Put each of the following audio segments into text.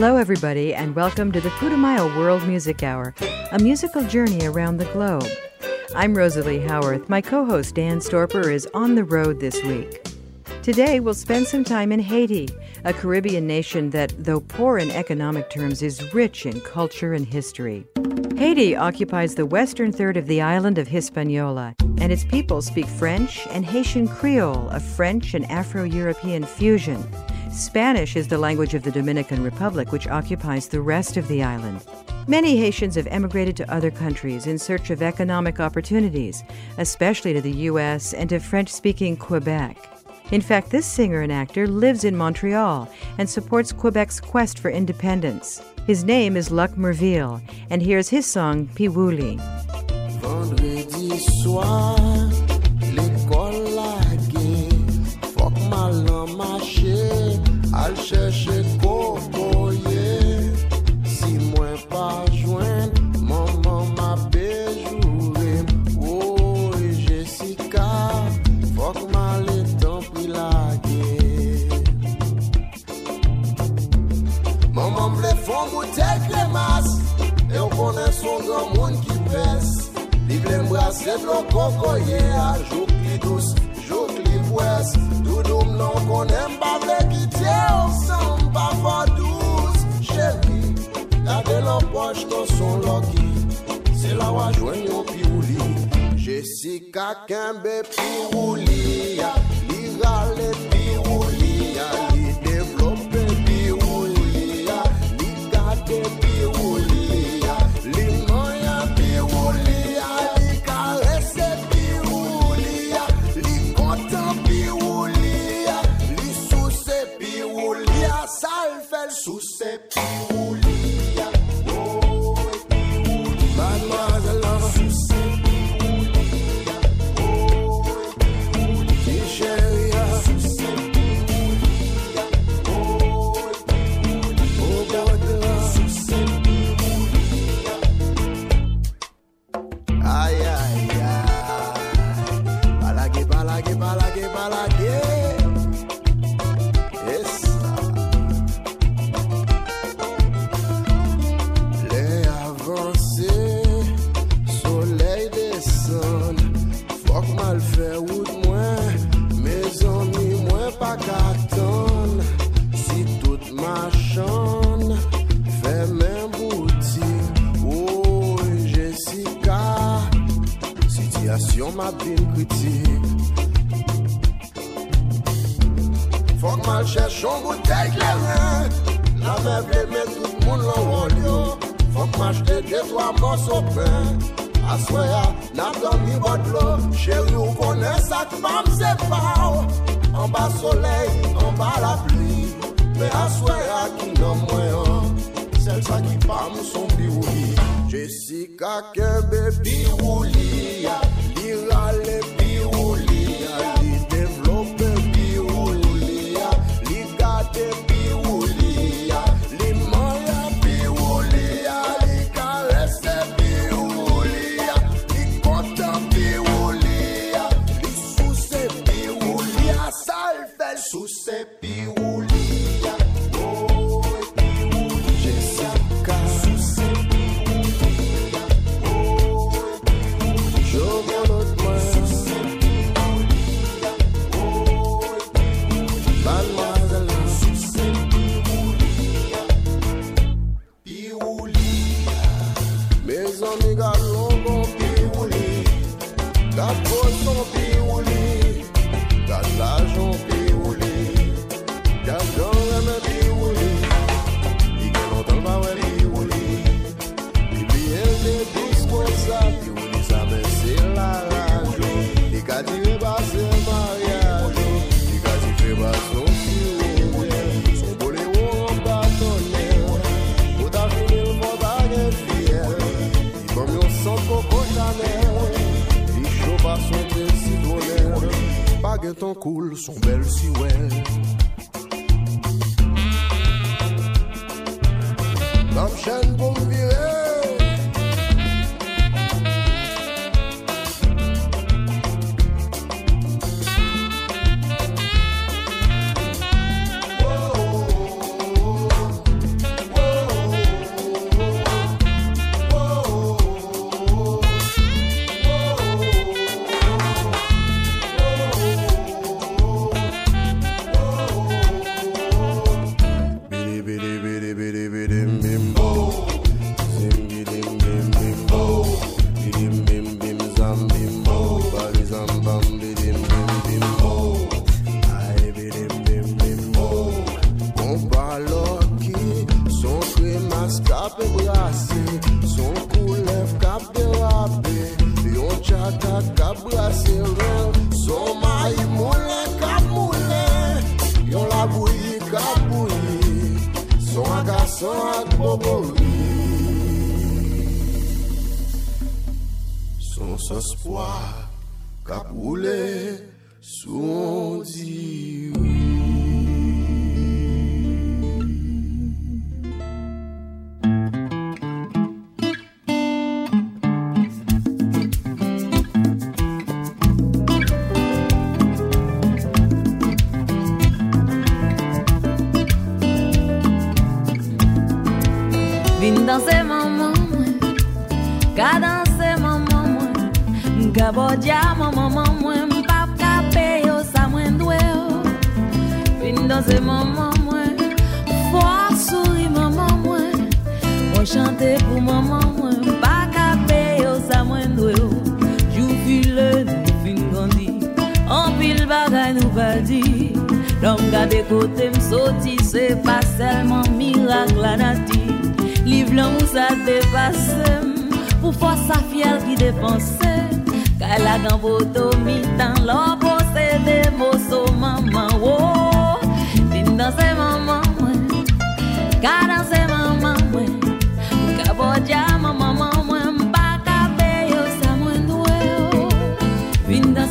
Hello, everybody, and welcome to the Putumayo World Music Hour, a musical journey around the globe. I'm Rosalie Howarth. My co host Dan Storper is on the road this week. Today, we'll spend some time in Haiti, a Caribbean nation that, though poor in economic terms, is rich in culture and history. Haiti occupies the western third of the island of Hispaniola, and its people speak French and Haitian Creole, a French and Afro European fusion. Spanish is the language of the Dominican Republic, which occupies the rest of the island. Many Haitians have emigrated to other countries in search of economic opportunities, especially to the U.S. and to French speaking Quebec. In fact, this singer and actor lives in Montreal and supports Quebec's quest for independence. His name is Luck Mervil, and here's his song, Piwouli. Vendredi soir, l'école nan mache, Al chèche kokoye Si mwen pa jwen Maman ma bejoure Oh, Jessica Fok ma le tanpi lage. Maman ble fon boutek le E ou konen son gran moun ki pes. Li ble mbrase blon kokoye A jouk li dous, jouk li wes Doudoum nan konen pa ba vekite Ansan pa fa douz. Chelki, gade lan poch ton son loki. Se la wajwen yo pi ou li Jessica Kembe pi ou li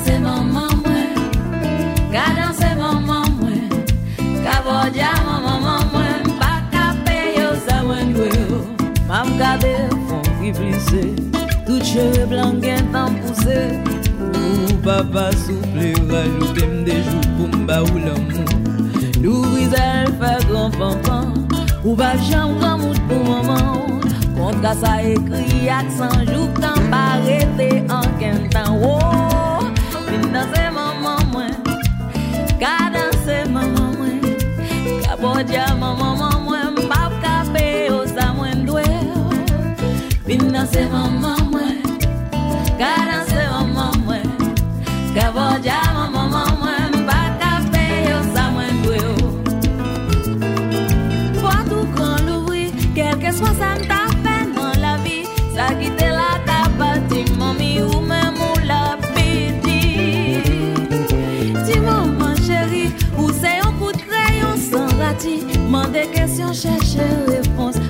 se maman mwen. Gadan se maman mwen. Kabodja maman mwen Baka pe sa mwen dwe Mam gade fon ki plise Tout cheve blan gen tan puse. Ou papa souple Rajoute m de jou pou mba ou l'amou Lou vizel fè gran fanfan Ou pa jam gran mout pou maman. Kontra sa ekri ak sanjou Kan pa rete an ken tan. Ou Ka danse maman mwen Ka bodja san rati Mande kesyon chèche repons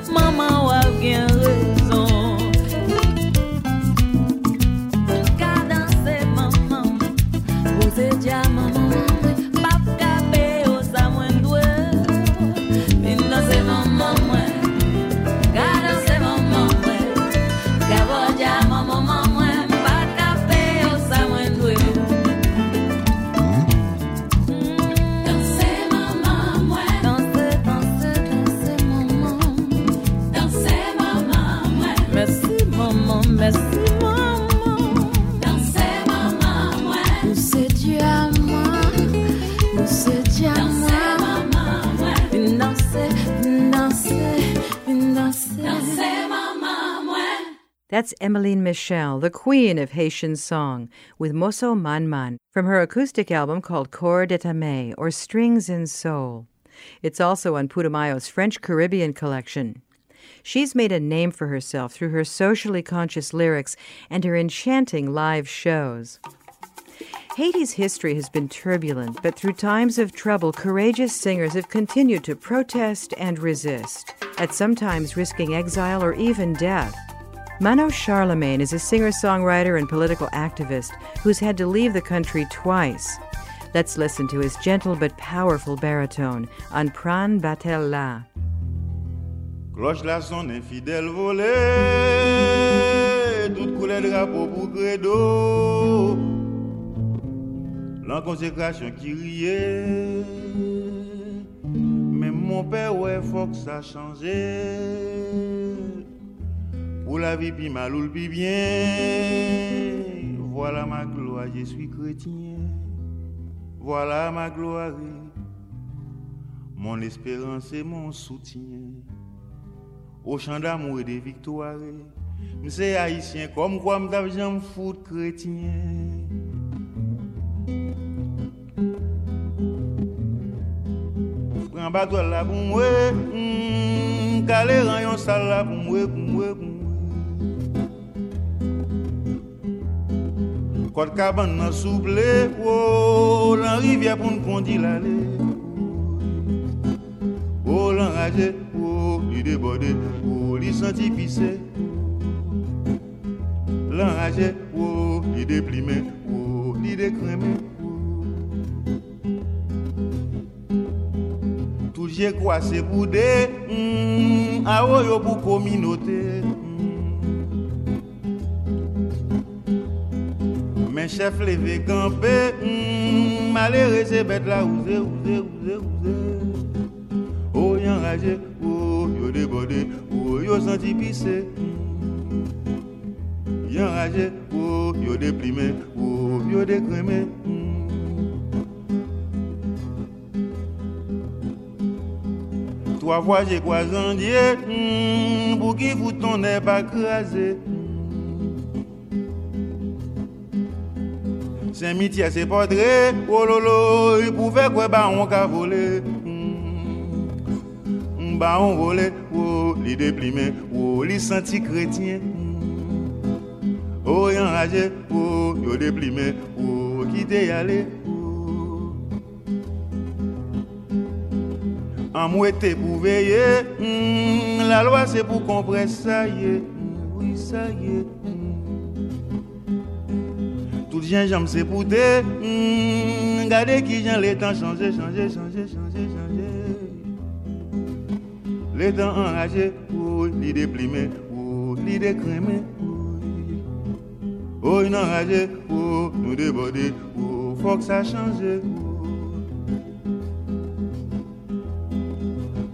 That's Emeline Michel, the queen of Haitian song, with Moso Manman from her acoustic album called Cordes et Âme, or Strings in Soul. It's also on Putumayo's French Caribbean collection. She's made a name for herself through her socially conscious lyrics and her enchanting live shows. Haiti's history has been turbulent, but through times of trouble, courageous singers have continued to protest and resist, at sometimes risking exile or even death. Manno Charlemagne is a singer songwriter and political activist who's had to leave the country twice. Let's listen to his gentle but powerful baritone on Pran Batwel La. Cloche la son infidèle volée, toute couleur drapeau pour credo. L'enconsécration qui riait, même mon père, ouais, faut que ça change. Pour la vie, puis mal ou puis bien. Voilà ma gloire, je suis chrétien. Voilà ma gloire. Mon espérance et mon soutien. Au champ d'amour et de victoire. C'est haïtien comme quoi m'dave j'en foutre chrétien. Prends bateau là pour moi. Kale rayon sal la pou mwe, pou mwe, pou mwe Kote kaban nan souple Oh, lan rivye pou n'kondi l'ale Oh, lan raje Oh, li debode Oh, li senti pise Lan raje Oh, li deplime Oh, li dekreme J'ai kwa se boude mm, A yo pou kominote chef levé campé. Hmm, Malheureux c'est bête là ouzé ouzé ouzé ouzé. Oh y enragé oh yo débordé oh yo senti pissé. Y enragé oh yo déprimé oh yo décrémé hmm. trois fois j'ai croisé un dieu. Hmm, pour qui vous tournez pas craser crasé. Saint-Mitier, c'est portrait, oh lolo, il pouvait quoi, bah on qu'a volé. Hmm, bah on volé, oh, les déplimés, oh, les senti chrétiens. Oh, y'en rage, oh, yo déplimé, oh, qui t'est allé. En mouette pour veiller, hmm, la loi c'est pour qu'on presse, ça y est, hmm, oui ça y est. Hmm, jen jom se poute mm, Gade ki jen le tan chanje, chanje, chanje, chanje, chanje Le tan enraje, ou oh, li deplime, ou oh, li dekreme Ou oh, yon enraje, ou nou debode, ou fok sa chanje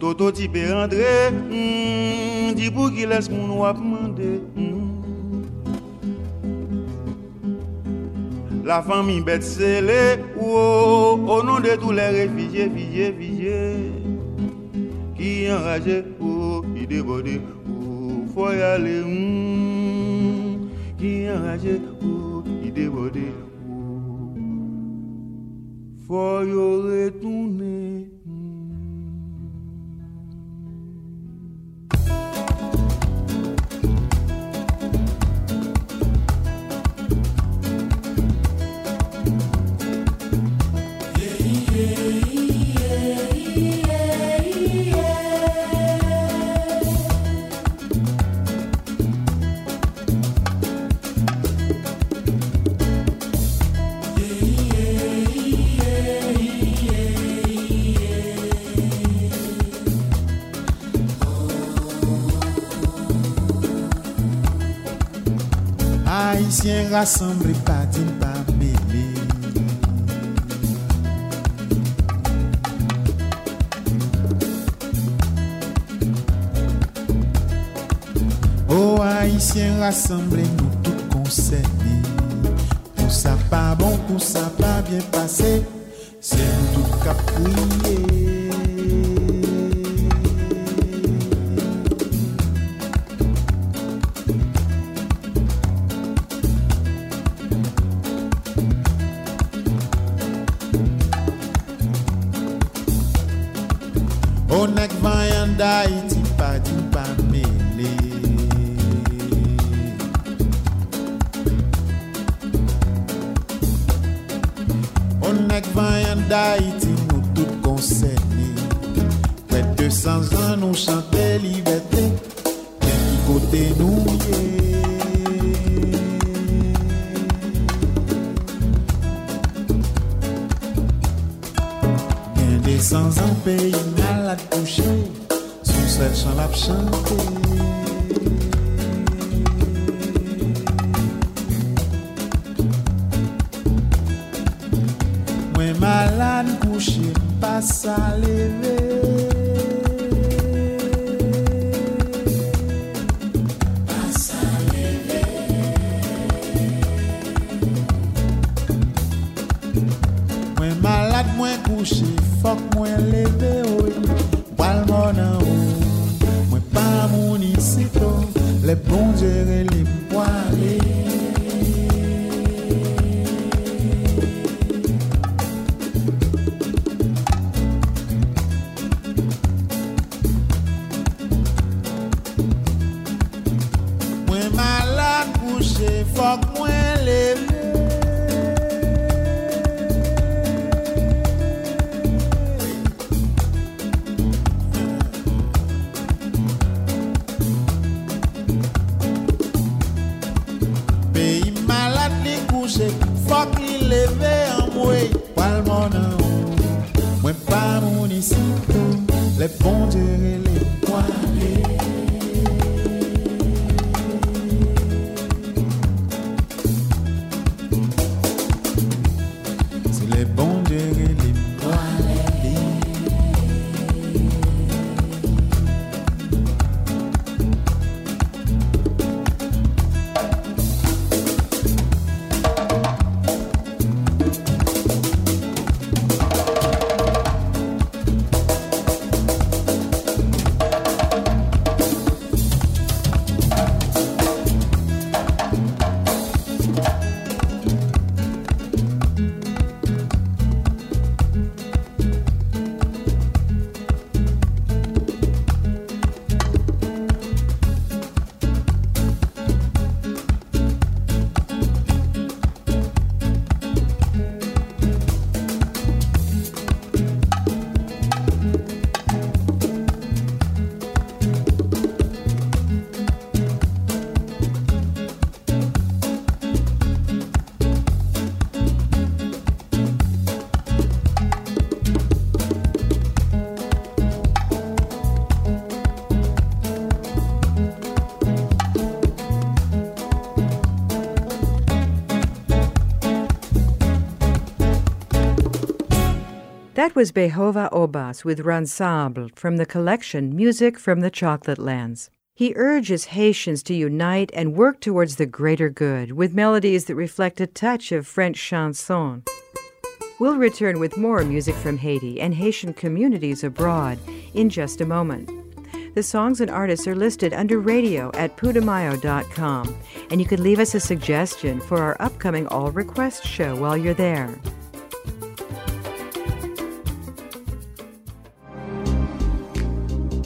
Toto ti pe rentre, mm, di pou ki les moun wap mande. la famille bête scellée, oh, oh, au nom de tous les réfugiés, figés, figés, qui enragés, oh, qui débordés, oh, faut y aller, mm, qui enragés, oh, qui débordés, oh, faut y retourner. la sambre pa din pa mele O haïtien rassemble nou tout konserni Pou sa pa bon, pou sa pa bien passé, Se nou tout kap dénouer. Bien des sans en pays. That was Beethova Obas with Ransable from the collection Music from the Chocolate Lands. He urges Haitians to unite and work towards the greater good with melodies that reflect a touch of French chanson. We'll return with more music from Haiti and Haitian communities abroad in just a moment. The songs and artists are listed under radio at putumayo.com, and you can leave us a suggestion for our upcoming All Request show while you're there.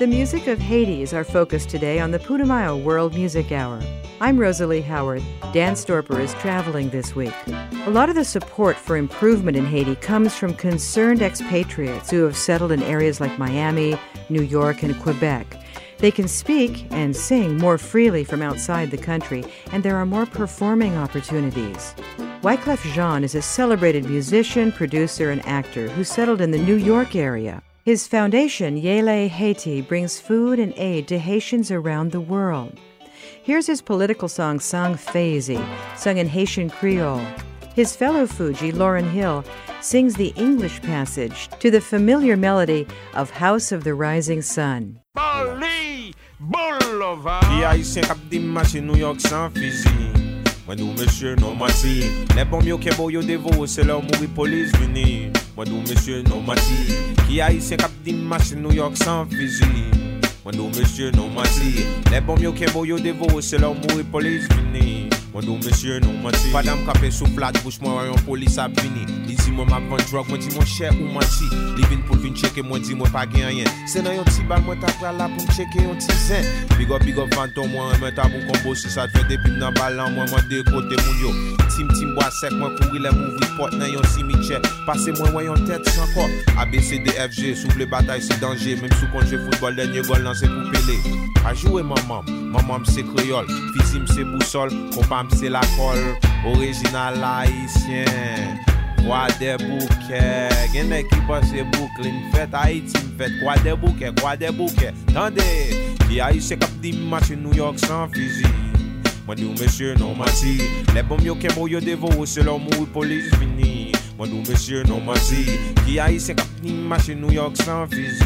The music of Haiti is our focus today on the Putumayo World Music Hour. I'm Rosalie Howarth. Dan Storper is traveling this week. A lot of the support for improvement in Haiti comes from concerned expatriates who have settled in areas like Miami, New York, and Quebec. They can speak and sing more freely from outside the country, and there are more performing opportunities. Wyclef Jean is a celebrated musician, producer, and actor who settled in the New York area. His foundation, Yele Haiti, brings food and aid to Haitians around the world. Here's his political song Sang Fezi, sung in Haitian Creole. His fellow Fugee, Lauryn Hill, sings the English passage to the familiar melody of House of the Rising Sun. Bali Boulevard Mwen nou mesye nou mati. Le bom yo kebo yo devo Se lor mouri polis vini. Mwen nou mesye mati. Ki haisyen kap di New York san fizi Mwen nou mesye nou mati. Le bom yo kebo yo devo Se lor mouri polis vini Mwen nou mesye nou mati Padam kape sou plat bouch mwen rayon polis ap vini Li di mwen map van drog Mwen di mwen chè ou mati Li vin pou vin cheke mwen di mwen pa gen yen Se nan yon ti bal mwen tap pral la pou m cheke yon ti zen Big up big up fanton mwen remen ta pou kombo Si sa te fè depi nan balan mwen mwen dekote moun yo. Tim tim boa sek mwen kouri le mouvri pot nan yon simiche Pase mwen wè yon tèt san kop ABCDFG souble batay si danje Mem sou konjwe football denye gol nan se pou pele A joue mamam, mamam se kreyol Fizim se bousol, se la kol Original haïtien Kwa de bouke, gen ne ki pase Brooklyn Fet Haiti fet, kwa de bouke, kwa de bouke Tande, ki haïtien kap di mache New York san fizi Mwen di ou non mati Le bom yo kembo yo devo Se lor moui polis vini. Mwen di ou non mati Ki haïtien kap di New York san fizi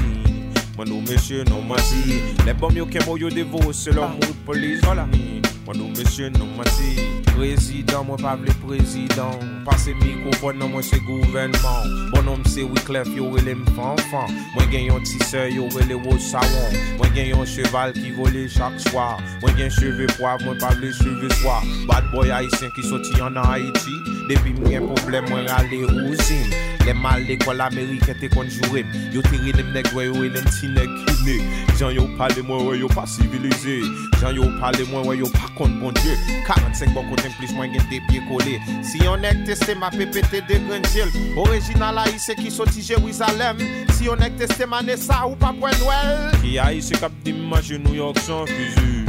Mwen nou mesye nou mati Le bom yo yo devo Se lor moui polis vini Mwen nou mesye nou mati Prezident, mwen pa vle prezident Pase mikrofon nan mwen se gouvenman Bonom se wiklef yo wele mfanfan Mwen gen yon tise yo wele wosawon Mwen gen yon cheval ki vole chak swa Mwen gen cheve poav, mwen pa vle cheve swa Bad boy haisyen ki soti yon an Haiti Depi mwen gen problem mwen rale ouzim Lem al l'ekol Ameriken te konjurem Yo teri lem negwe yo elem ti negine Jan yo pale mwen we yo pa civilize Jan yo pale mwen we yo pa kon bon die 45 bon kote Mwen plis mwen gen de pye kole Si yon ek teste ma pepete de grenjil Orijinal a yise ki soti Jerizalem Si yon ek teste ma nesa ou pa pwen wel Ki a yise kap di New York san fuzi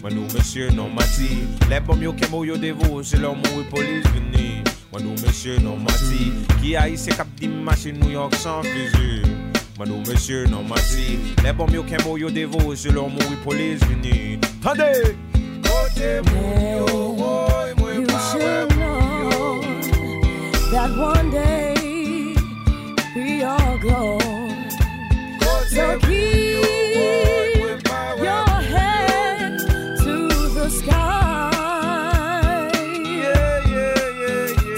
Mwen nou mesye nan mati Le bom yo kemo yo devo Se lor mou e polis vini Mwen nou mesye nan Ki a yise kap di New York san fuzi Mwen nou mesye nan mati Le bom yo kemo yo devo Se lor mou e polis vini Tande! Kote yo. That one day we all go. So keep your head to the sky.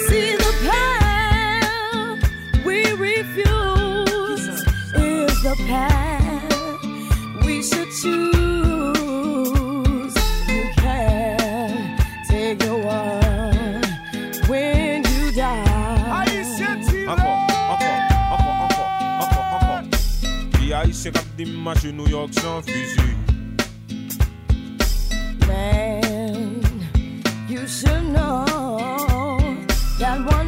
See the path we refuse is the path cap dimanche New York sans fusil. Man, you should know that one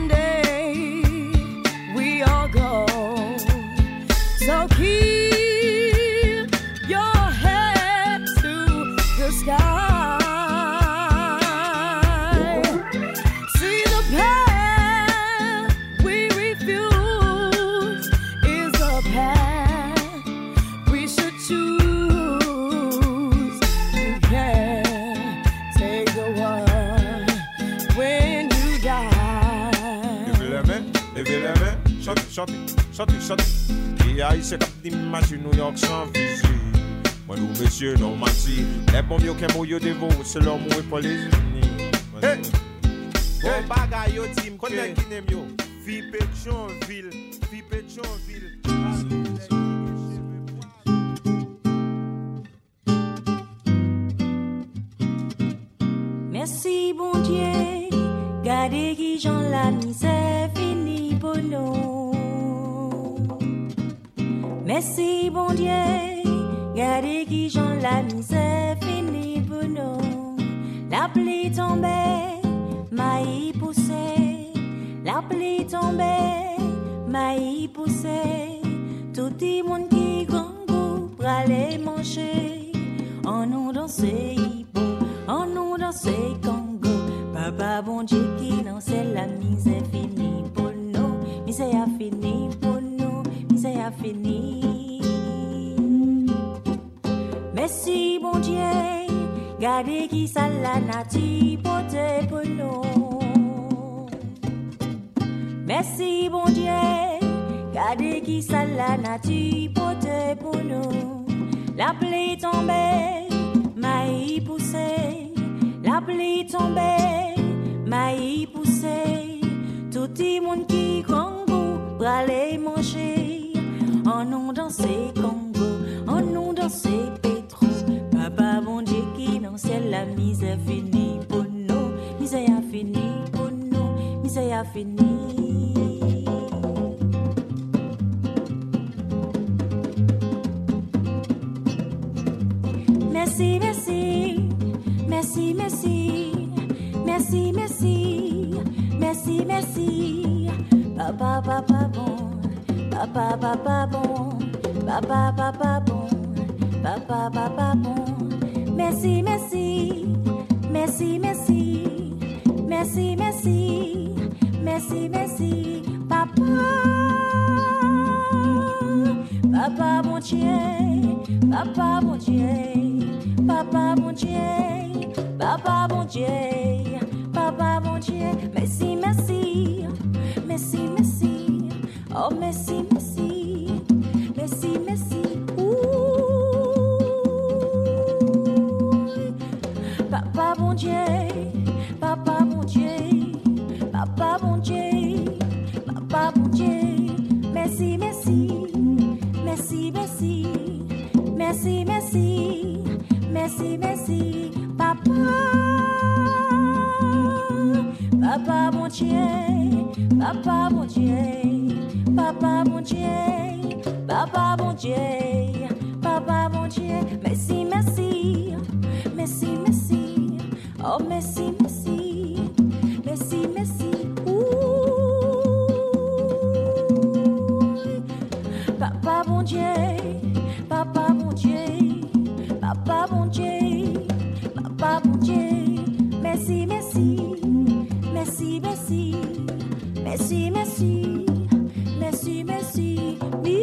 Soti, soti Ki a yise kap di mati New York san vizi Mwen nou mesye nou mati Le bom yo kem ou yo devo Se lom ou e polizi Hey! Bon bagay yo tim Konnen kinem yo? Fi pechon vil Fi pechon vil Amin Merci, bon Dieu, gardez qui j'en la misère. Merci bon Dieu, gardez qui j'en la misère fini pour nous. La pluie tombée, maïs poussé, la pluie tombée, maïs poussé. Tout le monde qui grand goût aller manger, en nous danser hippo, en nous danser Congo. Papa bon Dieu Gade ki sal la nati pote penon Mersi bon Dje Gade ki sal la nati pote penon La pluie tombe Ma yi pousse La pli tombe Ma yi pousse Touti moun ki kongou Prale manje Anon danse kongou Anon danse kongou finie pour nous, misère finie pour nous, misère finie. Merci, merci, merci, merci, merci, merci, merci, merci. Papa, papa bon, papa, papa bon, papa, papa bon, papa, papa bon. Merci, merci, merci, merci, merci, merci, merci, merci, papa. Papa mon Dieu, Papa mon Dieu, Papa mon Dieu, Papa mon Dieu, Papa mon Dieu, merci, merci, merci, merci, oh merci, merci, Papa mon Dieu, papa mon Dieu, papa mon Dieu. Merci, merci, merci, merci, merci, merci, merci, merci, papa, papa mon Dieu, papa mon Dieu, papa mon Dieu, papa mon Dieu, papa mon Dieu. Merci, merci, merci, merci. Oh merci, merci, merci, merci. Papa mon Dieu, papa mon Dieu, papa mon Dieu, papa mon Dieu, merci, merci, merci, merci, merci, merci, oui,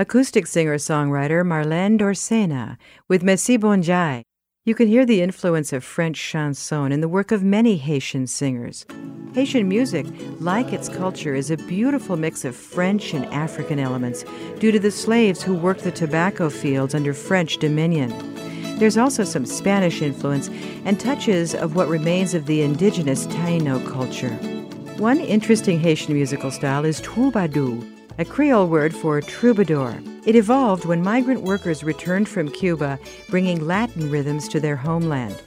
Acoustic singer songwriter Marlene Dorcena with Mesy Bon Dye. You can hear the influence of French chanson in the work of many Haitian singers. Haitian music, like its culture, is a beautiful mix of French and African elements due to the slaves who worked the tobacco fields under French dominion. There's also some Spanish influence and touches of what remains of the indigenous Taino culture. One interesting Haitian musical style is troubadou, a Creole word for troubadour. It evolved when migrant workers returned from Cuba, bringing Latin rhythms to their homeland.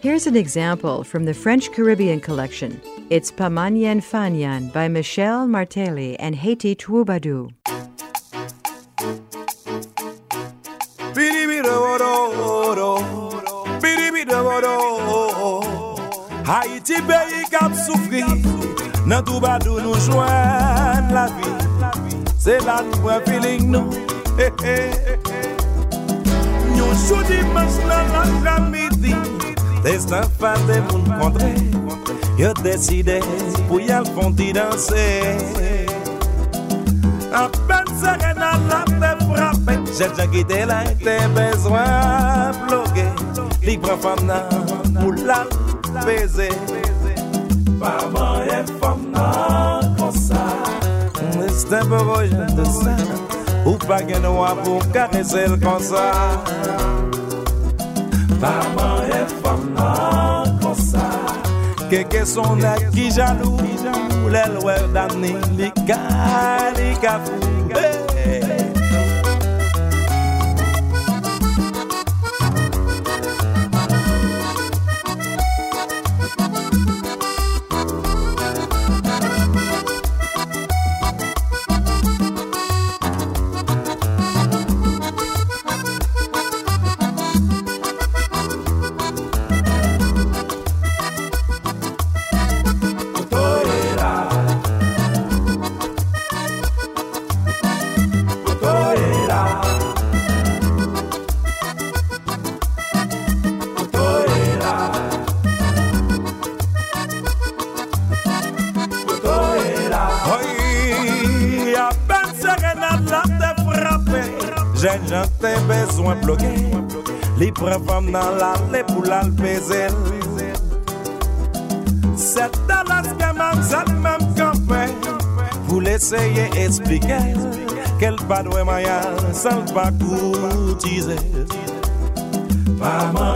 Here's an example from the French Caribbean collection. It's Pa Manyen Fanm Nan by Michel Martelly and Haiti Twoubadou. Haïti pays kap soufri Nan tou badou nou jwen la vi Se la nou wè feeling nou He he he he Nyon chou nan la midi. Destan fa te moun kontre Yo deside pou danse Apen sere nan la te frape Jel jan ki te la te bloge Li pran fam nan pou la beze Maman e Mwen se mwen vojen de sa Ou pa gen wapou karesel kon sa Maman e faman kon sa Keke son ek ki janou Ou lel wèl dani Li ka, li ka pou Badwe Maya, Salva Jesus. Mama.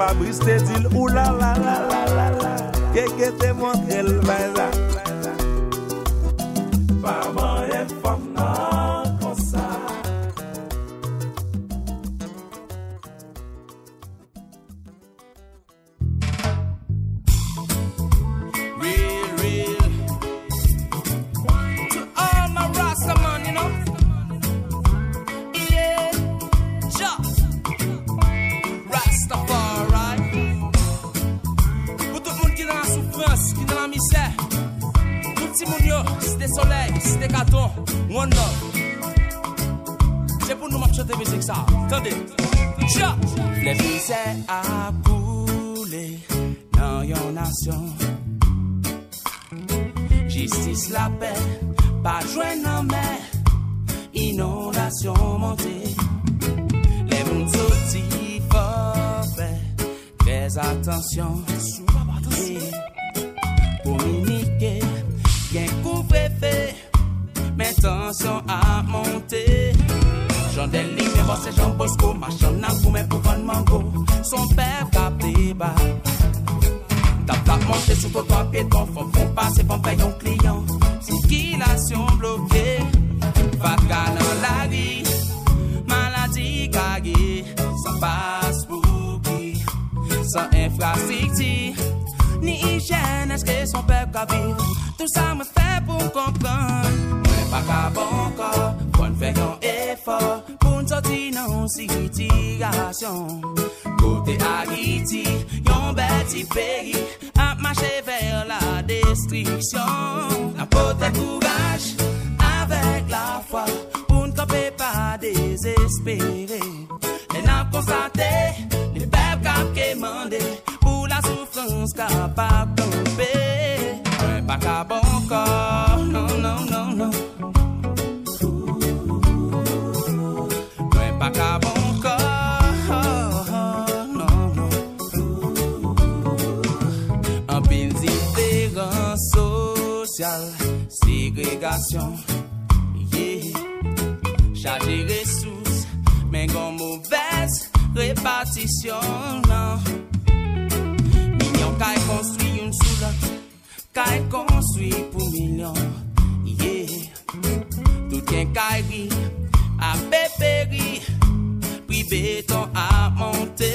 Fabrice te dil ou la la la la la la. Keke te montre el vay la Maman e fam La pote courage Avec la foi. Pour ne camper pas désespérer. Les n'a constaté Les peuples cap quémandé Pour la souffrance capable tomber Un pas bon corps Non, non, non, non pasisyon nan Minyon kay konstwi yon sou lot Kay konstwi pou milyon yeah. Toutyen kay ri A peperi Pri beton a monte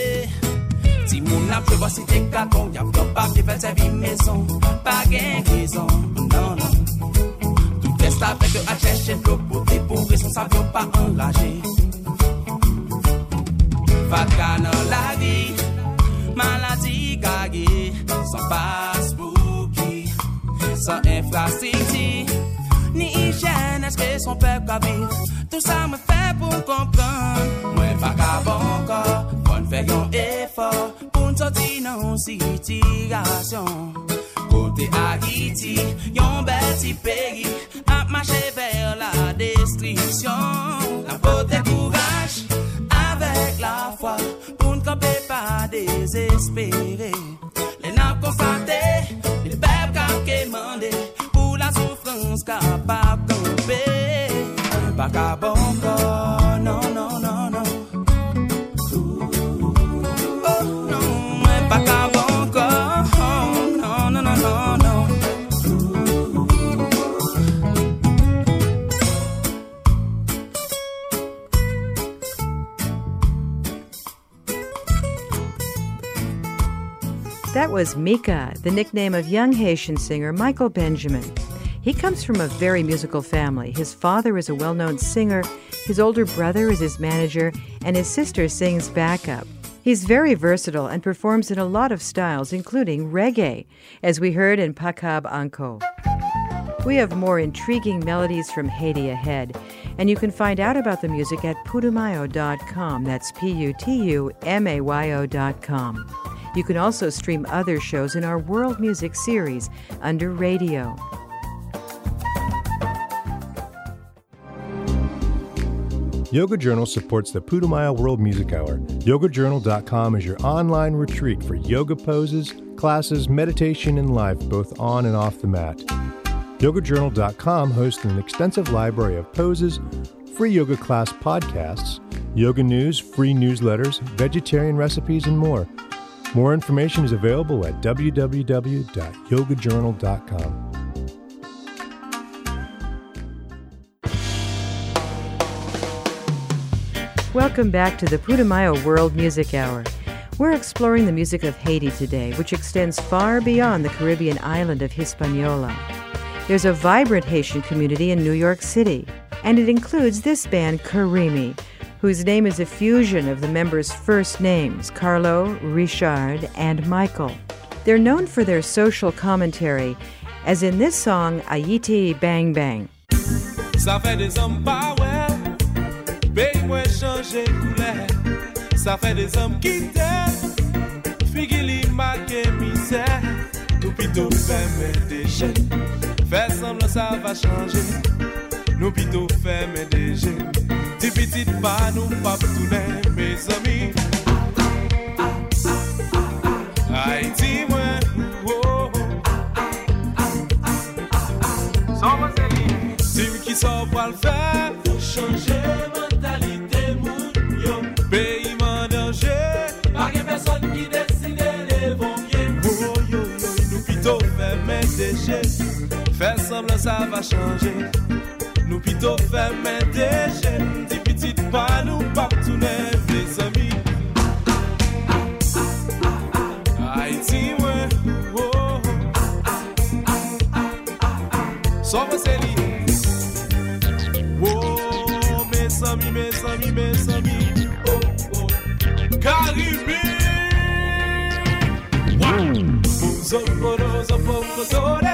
Ti moun ap chevo si te kakon Yap do pap ki fel se vi meson Pa gen krizon Nan nan Tout resta vek yo a chèche Blok pote pou responsable yo pa enraje pas de la vie. Maladie gagé, sans passe bouki, sans infrastructure. Ni hygiène, est-ce que son peuple a vivre? Tout ça me fait pour comprendre. Moi, pas qu'à bon corps, bonne fait un effort pour nous sortir dans une situation. Côté Haïti, yon bel petit pays, à marcher vers la destruction. La faute courage. La foi Pour ne camper pas désespérer Les n'a constaté Les peuples cap quémandé Pour la souffrance capable tomber Pas qu'à bon corps non, was Mika, the nickname of young Haitian singer Michael Benjamin. He comes from a very musical family. His father is a well known singer, his older brother is his manager, and his sister sings backup. He's very versatile and performs in a lot of styles, including reggae, as we heard in Pakab Anko. We have more intriguing melodies from Haiti ahead, and you can find out about the music at putumayo.com. That's P U T U M A Y O.com. You can also stream other shows in our World Music series under radio. Yoga Journal supports the Putumayo World Music Hour. YogaJournal.com is your online retreat for yoga poses, classes, meditation, and life, both on and off the mat. YogaJournal.com hosts an extensive library of poses, free yoga class podcasts, yoga news, free newsletters, vegetarian recipes, and more. More information is available at www.yogajournal.com. Welcome back to the Putumayo World Music Hour. We're exploring the music of Haiti today, which extends far beyond the Caribbean island of Hispaniola. There's a vibrant Haitian community in New York City, and it includes this band, Carimi, whose name is a fusion of the members' first names, Carlo, Richard, and Michael. They're known for their social commentary, as in this song, Ayiti Bang Bang. Ça fait des hommes pas ouais, pays couleur. Ça fait des hommes qui t'aiment, misère. Plutôt des jeunes, faire semblant ça va changer. Nous plutôt des jeunes, Ti pitit pa nou pap toune, me zami. Haiti mwen, oh, oh. Soma zeli. Tim ki sa pal fè. Fou chanje mentalite moun yo. Peyi man danje Pake peson ki desine le vonye Yo yo yo, nou pito fè men deje. Fè semblan sa va chanje. Pito fè mè deje Ti pitit pan ou pap toune Vle zami. Haiti mwen Sove se li. Mè zami, mè zami, mè zami. Oh, oh. Karibi Mou zon kono, zon pou kono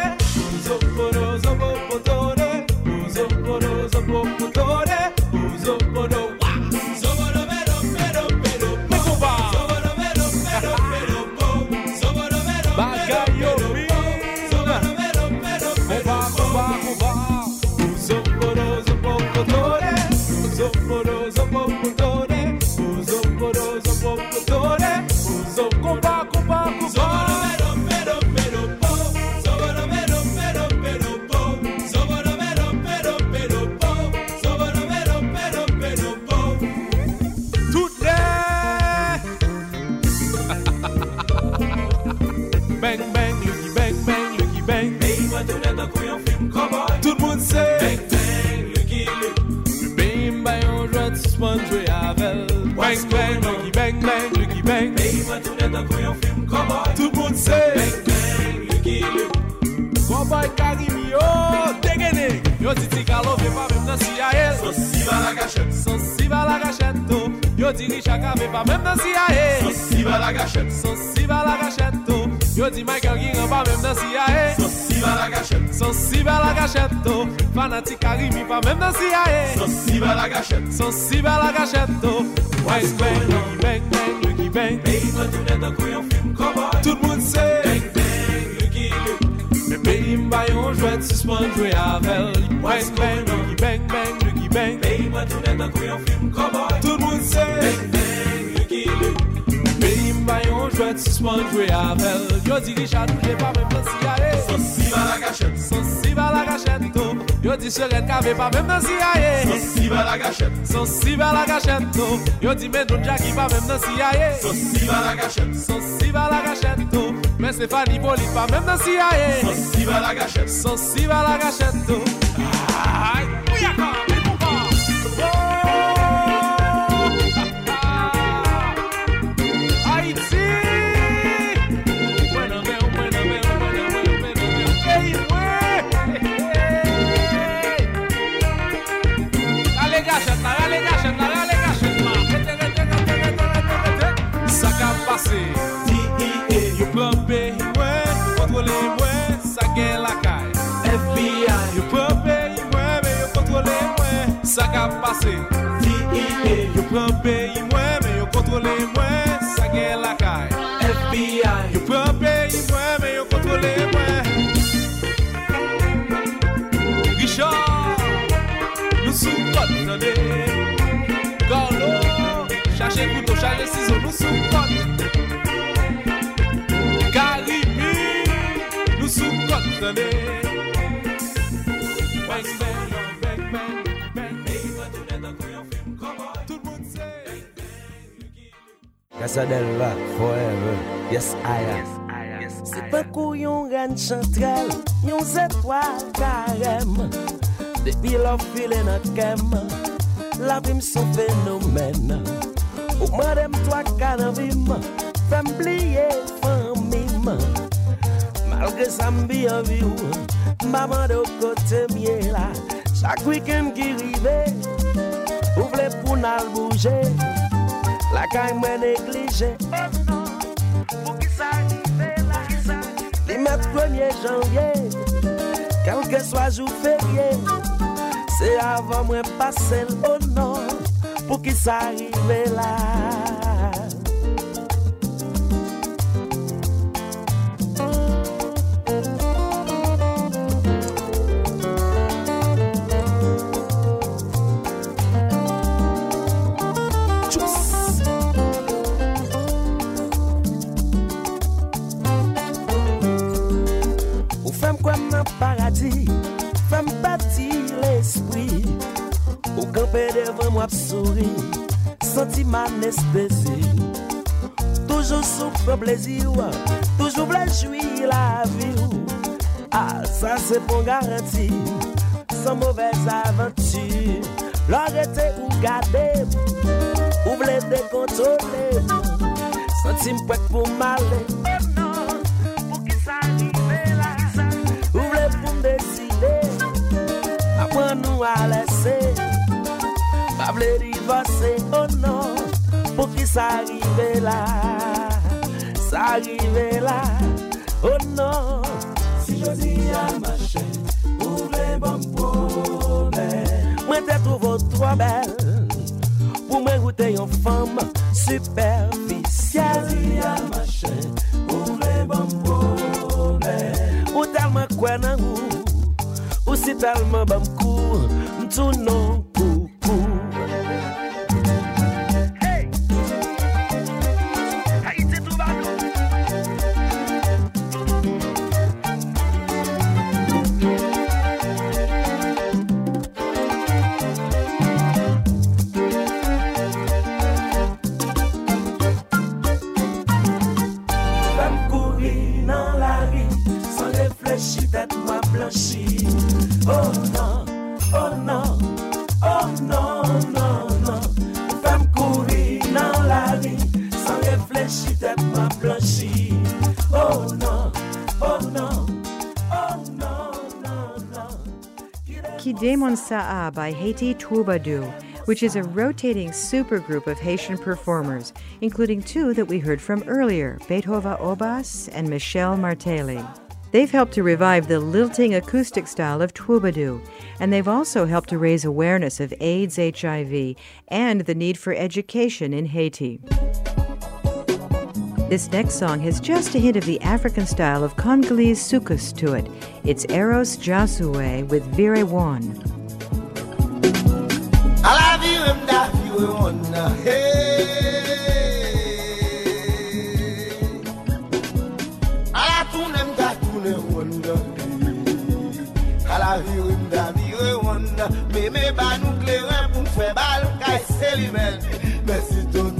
gachetto, oh. fanatik arrimi pa mèm nan CIA Son si bel la gachetto, son si bel la gachetto Wise bang, lucky bang, bang, lucky bang Peyi mwen toune dan kou yon film cowboy. Tout moun se, bang, bang, lucky lucky Mè peyi mba yon jwet suspon jwe avel Wise bang, lucky bang, bang, lucky bang. Peyi mwen toune dan kou yon film cowboy. Tout moun se, bang, bang, lucky lucky Mè peyi mba yon jwet suspon jwe avel Yo di Richard mwen pa mèm nan CIA Son si bel la gachetto Yo di seren kave pa mèm nan CIA Sosi ba la gachet Sosi ba la gachet no. Yo di Medoun Jackie pa mèm nan CIA Sosi ba la gachet Sosi ba la gachet no. Men Stefani Polit pa mèm nan CIA Sosi ba la gachet Sosi ba la gachet no. pase Yo pran peyi mwen men yo kontrole mwen Sa gen lakay FBI Yo pran peyi mwen men yo kontrole mwen. Richard Nou sou pot nade Gorlo Chache koutou chache siso nou sou pot Karibi Nou sou pot nade Casa del va forever. Yes I am. Se pa kou yon ren chantrel Yon zetwal karem Depi lò file nan kem La vim son fenomen Ou madem twa kanan vim Fem bliye fan mim Malke sa mbi anvi ou Maman do kote mye la Chak wiken ki rive Ou vle pou nan bouje La kay mwen neglije Pou ki sa rive la Li met premier janvye Kelke swa jou ferye Se avan mwen pase l'onon Pou ki sa rive la Fem kwen nan paradis, fem bati l'esprit. Ou kampe devan mwap souri, senti man espesi Toujou soufre plezi ou, toujou jwi la vi ou Ah, sa se bon garanti, san mouvez aventur Lor ete ou gade, ou vle dekontole Senti mpwek pou male, nou lese Pa vle rivase, oh non. Pou ki sa rive la Sa rive la, oh non. Si jodi a mache Ou vle bon probe Mwen te trouvo tro bel Pou mwen goute yon fom Superficial Si jodi a mache Ou vle bon probe Ou telman kwen nan ou? Ou si telman bon probe Mtou non By Haiti Twoubadou, which is a rotating supergroup of Haitian performers, including two that we heard from earlier, Beethova Obas and Michel Martelly. They've helped to revive the lilting acoustic style of Twoubadou, and they've also helped to raise awareness of AIDS, HIV, and the need for education in Haiti. This next song has just a hint of the African style of Congolese soukous to it. It's Eros Josue with Vire Wonn. we want now. Hey, ala tunem da tune wanda. Ala virim da vire wanda. Meme ba nou kleren pou fwe bal kaj seli men. Mesi ton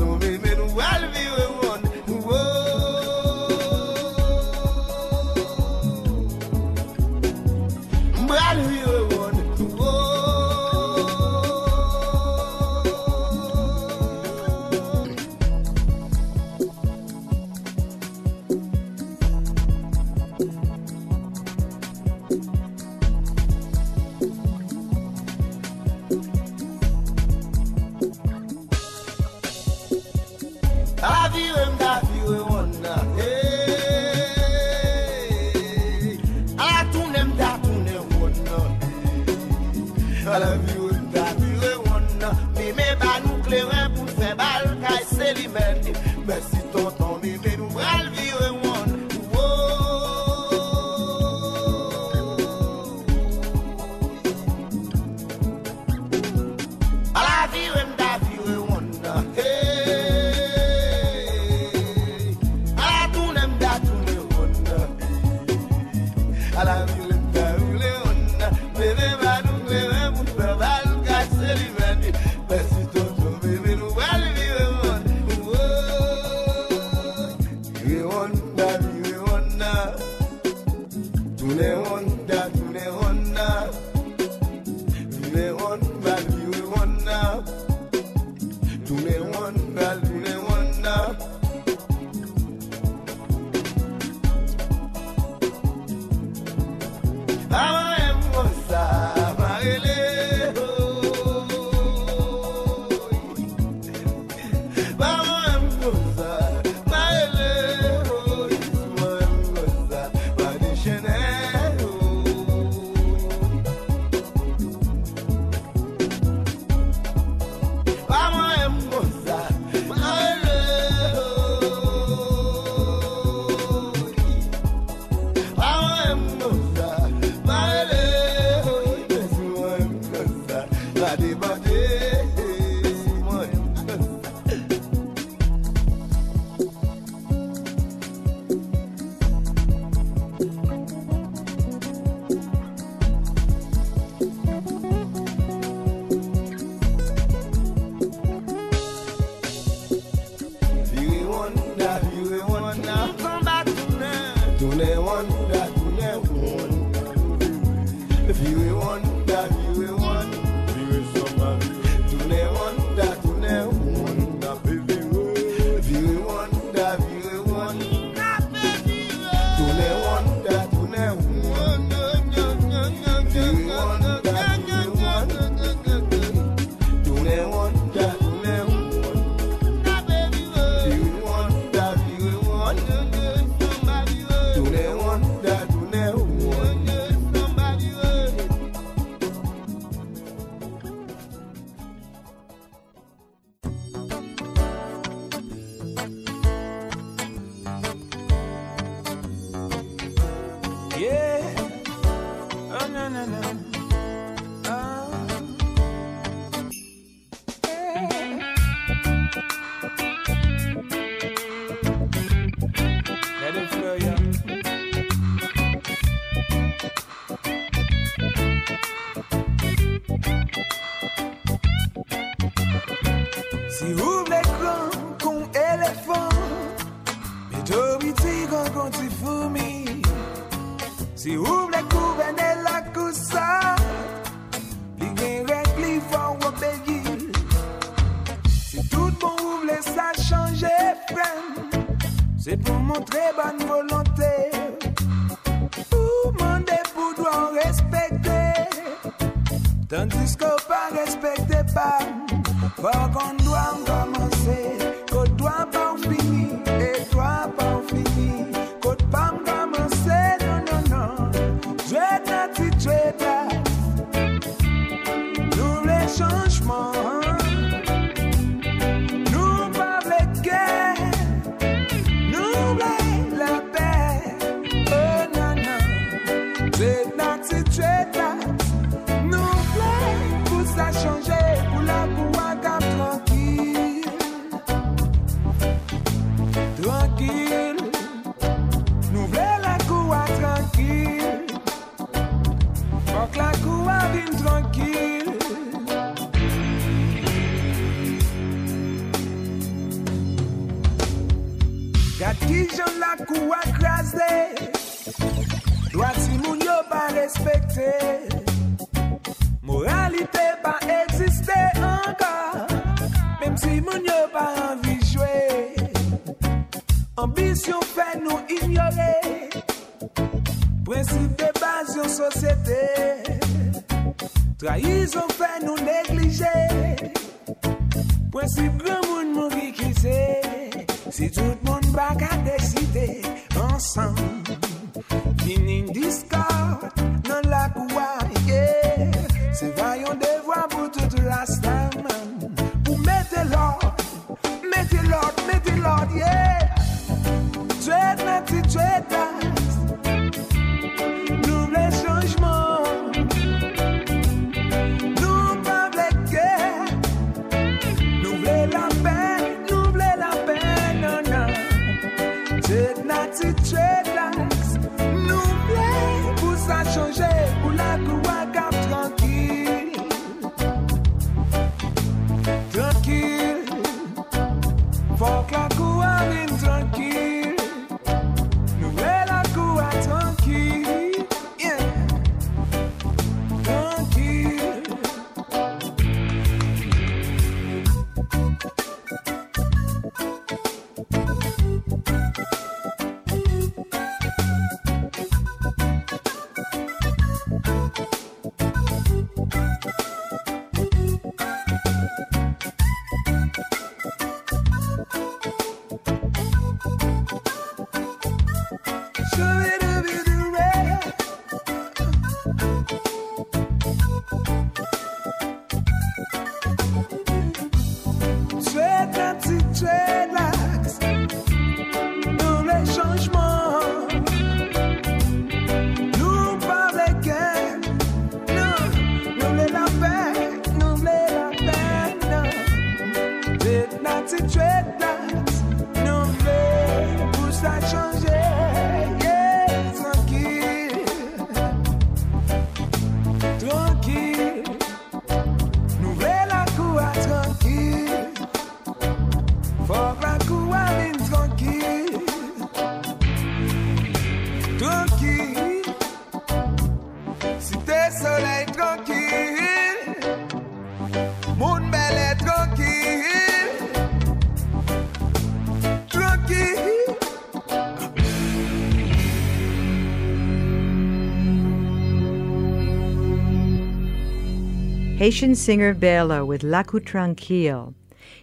Haitian singer Belo with Lakou Trankil.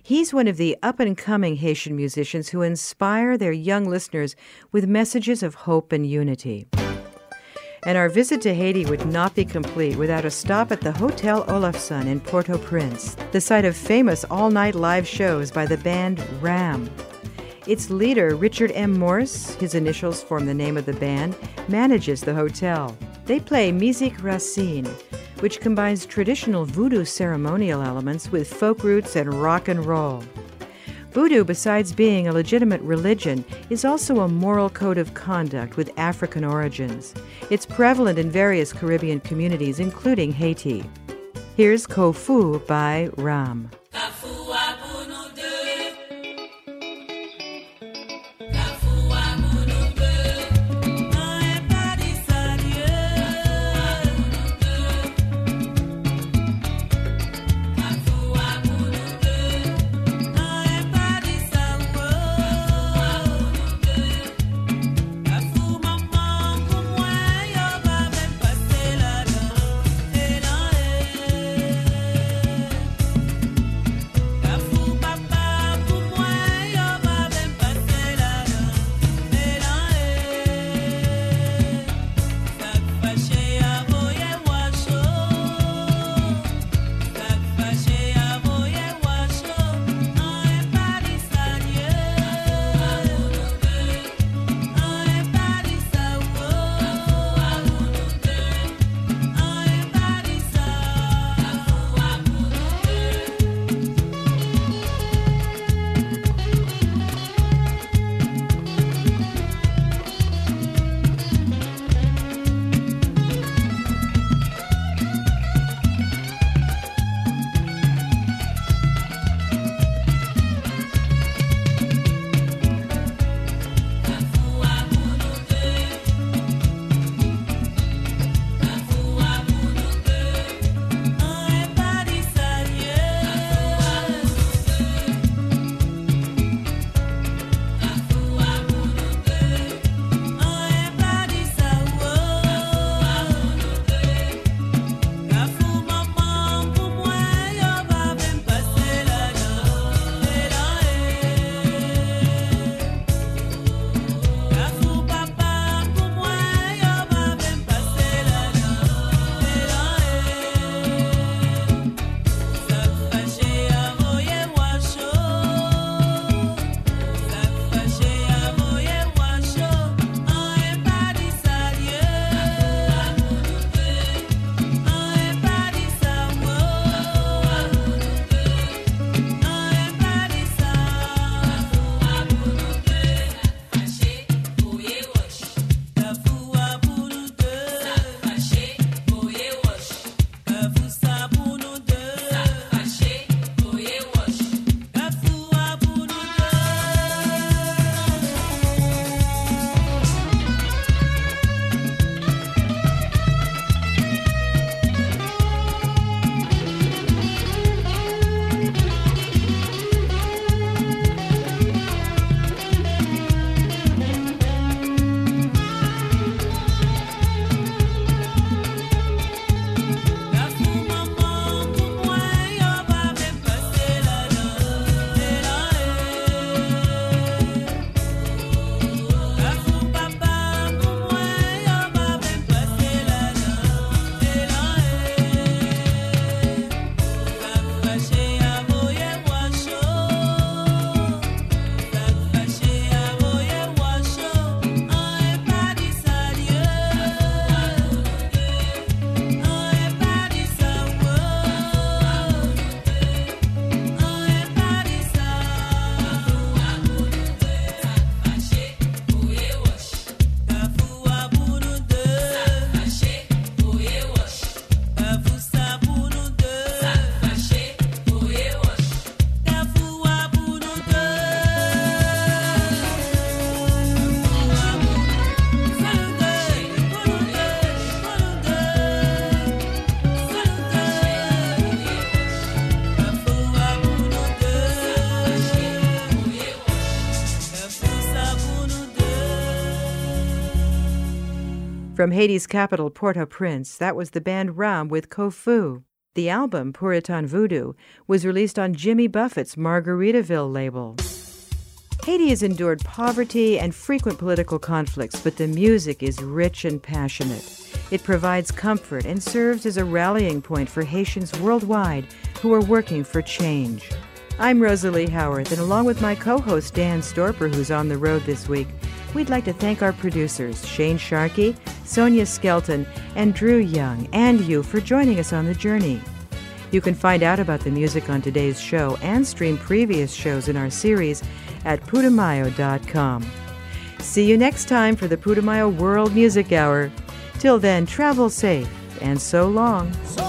He's one of the up and coming Haitian musicians who inspire their young listeners with messages of hope and unity. And our visit to Haiti would not be complete without a stop at the Hotel Oloffson in Port au Prince, the site of famous all night live shows by the band Ram. Its leader, Richard M. Morse, his initials form the name of the band, manages the hotel. They play Musique Racine, which combines traditional voodoo ceremonial elements with folk roots and rock and roll. Voodoo, besides being a legitimate religion, is also a moral code of conduct with African origins. It's prevalent in various Caribbean communities, including Haiti. Here's Kofou by Ram. From Haiti's capital, Port au Prince, that was the band Ram with Kofou. The album, Puritan Voudou, was released on Jimmy Buffett's Margaritaville label. Haiti has endured poverty and frequent political conflicts, but the music is rich and passionate. It provides comfort and serves as a rallying point for Haitians worldwide who are working for change. I'm Rosalie Howarth, and along with my co host Dan Storper, who's on the road this week, we'd like to thank our producers, Shane Sharkey, Sonia Skelton, and Drew Young, and you for joining us on the journey. You can find out about the music on today's show and stream previous shows in our series at putumayo.com. See you next time for the Putumayo World Music Hour. Till then, travel safe and so long. So